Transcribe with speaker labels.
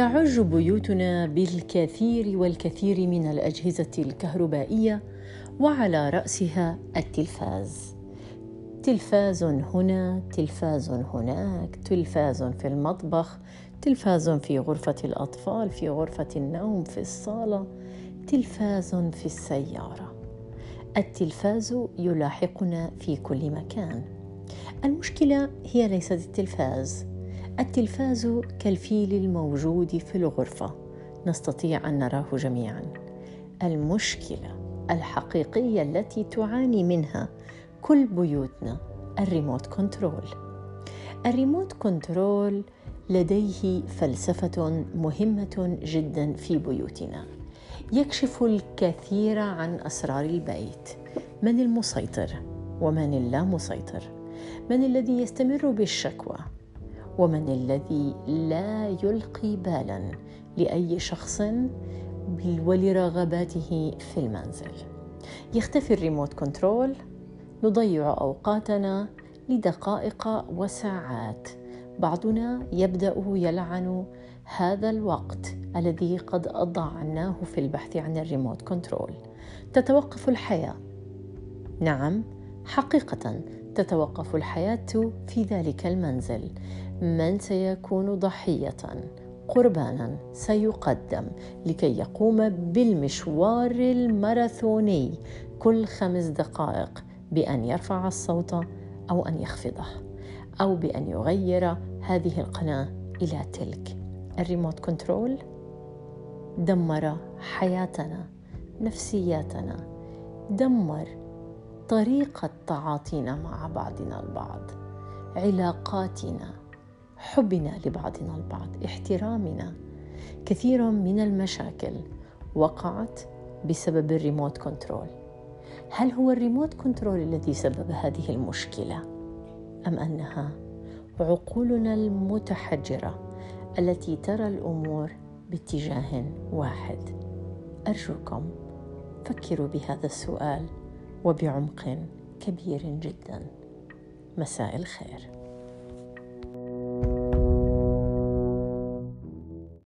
Speaker 1: تعج بيوتنا بالكثير والكثير من الأجهزة الكهربائية وعلى رأسها التلفاز. تلفاز هنا تلفاز هناك تلفاز في المطبخ تلفاز في غرفة الأطفال في غرفة النوم في الصالة تلفاز في السيارة. التلفاز يلاحقنا في كل مكان. المشكلة هي ليست التلفاز. التلفاز كالفيل الموجود في الغرفة. نستطيع أن نراه جميعا. المشكلة الحقيقية التي تعاني منها كل بيوتنا الريموت كنترول. الريموت كنترول لديه فلسفة مهمة جدا في بيوتنا. يكشف الكثير عن أسرار البيت. من المسيطر ومن اللا مسيطر من الذي يستمر بالشكوى؟ ومن الذي لا يلقي بالا لأي شخص ولرغباته في المنزل. يختفي الريموت كنترول نضيع أوقاتنا لدقائق وساعات. بعضنا يبدأ يلعن هذا الوقت الذي قد أضعناه في البحث عن الريموت كنترول. تتوقف الحياة. نعم حقيقه تتوقف الحياة في ذلك المنزل. من سيكون ضحية قربانا سيقدم لكي يقوم بالمشوار الماراثوني كل خمس دقائق بأن يرفع الصوت أو أن يخفضه أو بأن يغير هذه القناة إلى تلك. الريموت كنترول دمر حياتنا نفسياتنا دمر طريقة تعاطينا مع بعضنا البعض علاقاتنا حبنا لبعضنا البعض احترامنا كثير من المشاكل وقعت بسبب الريموت كنترول. هل هو الريموت كنترول الذي سبب هذه المشكلة أم أنها عقولنا المتحجرة التي ترى الأمور باتجاه واحد؟ أرجوكم فكروا بهذا السؤال وبعمق كبير جدا. مساء الخير.